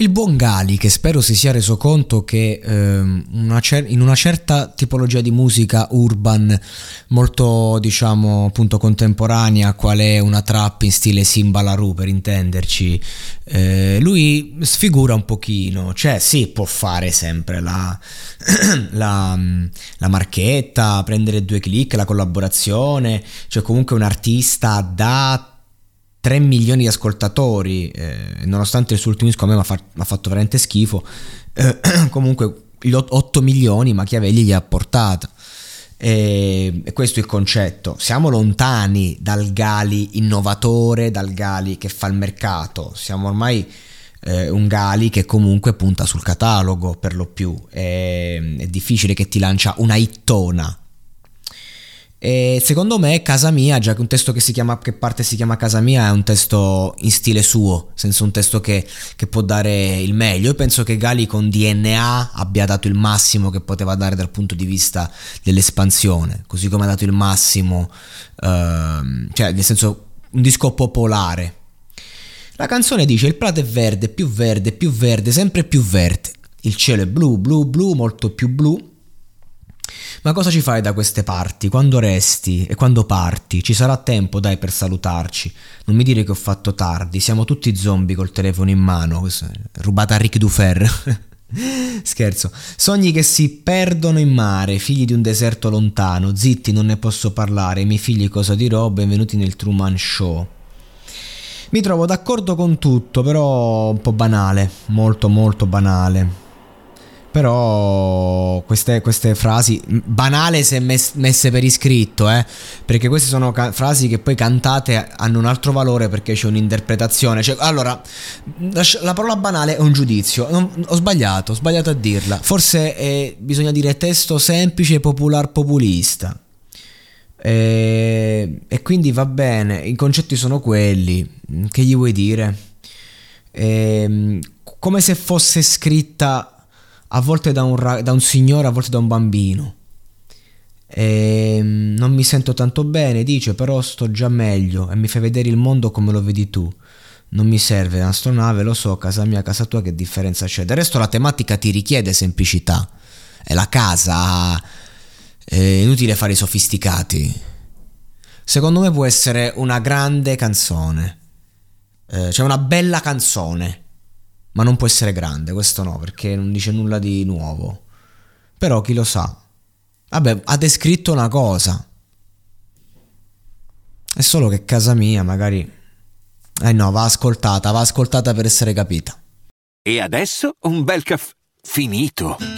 Il buon Gali, che spero si sia reso conto che ehm, una cer- in una certa tipologia di musica urban molto, diciamo, appunto contemporanea, qual è una trap in stile Simbalaroo per intenderci, eh, lui sfigura un pochino, cioè sì, può fare sempre la, la, la marchetta, prendere due click, la collaborazione, cioè comunque un artista da 3 milioni di ascoltatori, eh, nonostante il suo ultimo disco a me mi ha fatto veramente schifo, eh, comunque gli 8 milioni Machiavelli gli ha portato. E, e questo è il concetto. Siamo lontani dal Gali innovatore, dal Gali che fa il mercato. Siamo ormai eh, un Gali che comunque punta sul catalogo per lo più. È, è difficile che ti lancia una hittona e secondo me Casa Mia, già che un testo che, si chiama, che parte si chiama Casa Mia, è un testo in stile suo, senza un testo che, che, può dare il meglio. Io penso che Gali con DNA abbia dato il massimo che poteva dare dal punto di vista dell'espansione, così come ha dato il massimo, uh, cioè nel senso un disco popolare. La canzone dice il prato è verde, più verde, più verde, sempre più verde. Il cielo è blu, blu, blu, molto più blu ma cosa ci fai da queste parti? Quando resti e quando parti? Ci sarà tempo, dai, per salutarci. Non mi dire che ho fatto tardi, siamo tutti zombie col telefono in mano. Rubata a Ric Dufer. Scherzo. Sogni che si perdono in mare, figli di un deserto lontano. Zitti, non ne posso parlare. I miei figli cosa dirò? Benvenuti nel Truman Show. Mi trovo d'accordo con tutto, però un po' banale, molto molto banale. Però queste, queste frasi, banale se mes- messe per iscritto, eh, perché queste sono ca- frasi che poi cantate hanno un altro valore perché c'è un'interpretazione. Cioè, allora, la, la, parola banale è un giudizio, non, ho sbagliato, ho sbagliato a dirla. Forse eh, bisogna dire testo semplice, popular populista. E, e, quindi va bene, i concetti sono quelli, che gli vuoi dire? E, come se fosse scritta a volte da un, da un signore, a volte da un bambino. E ehm, non mi sento tanto bene, dice, però sto già meglio e mi fai vedere il mondo come lo vedi tu. Non mi serve l'astronave, lo so, casa mia, casa tua, che differenza c'è? Del resto la tematica ti richiede semplicità. È la casa, è inutile fare i sofisticati. Secondo me può essere una grande canzone. Eh, cioè una bella canzone ma non può essere grande, questo no, perché non dice nulla di nuovo. Però chi lo sa. Vabbè, ha descritto una cosa. È solo che casa mia, magari... Eh no, va ascoltata, va ascoltata per essere capita. E adesso un bel caffè finito.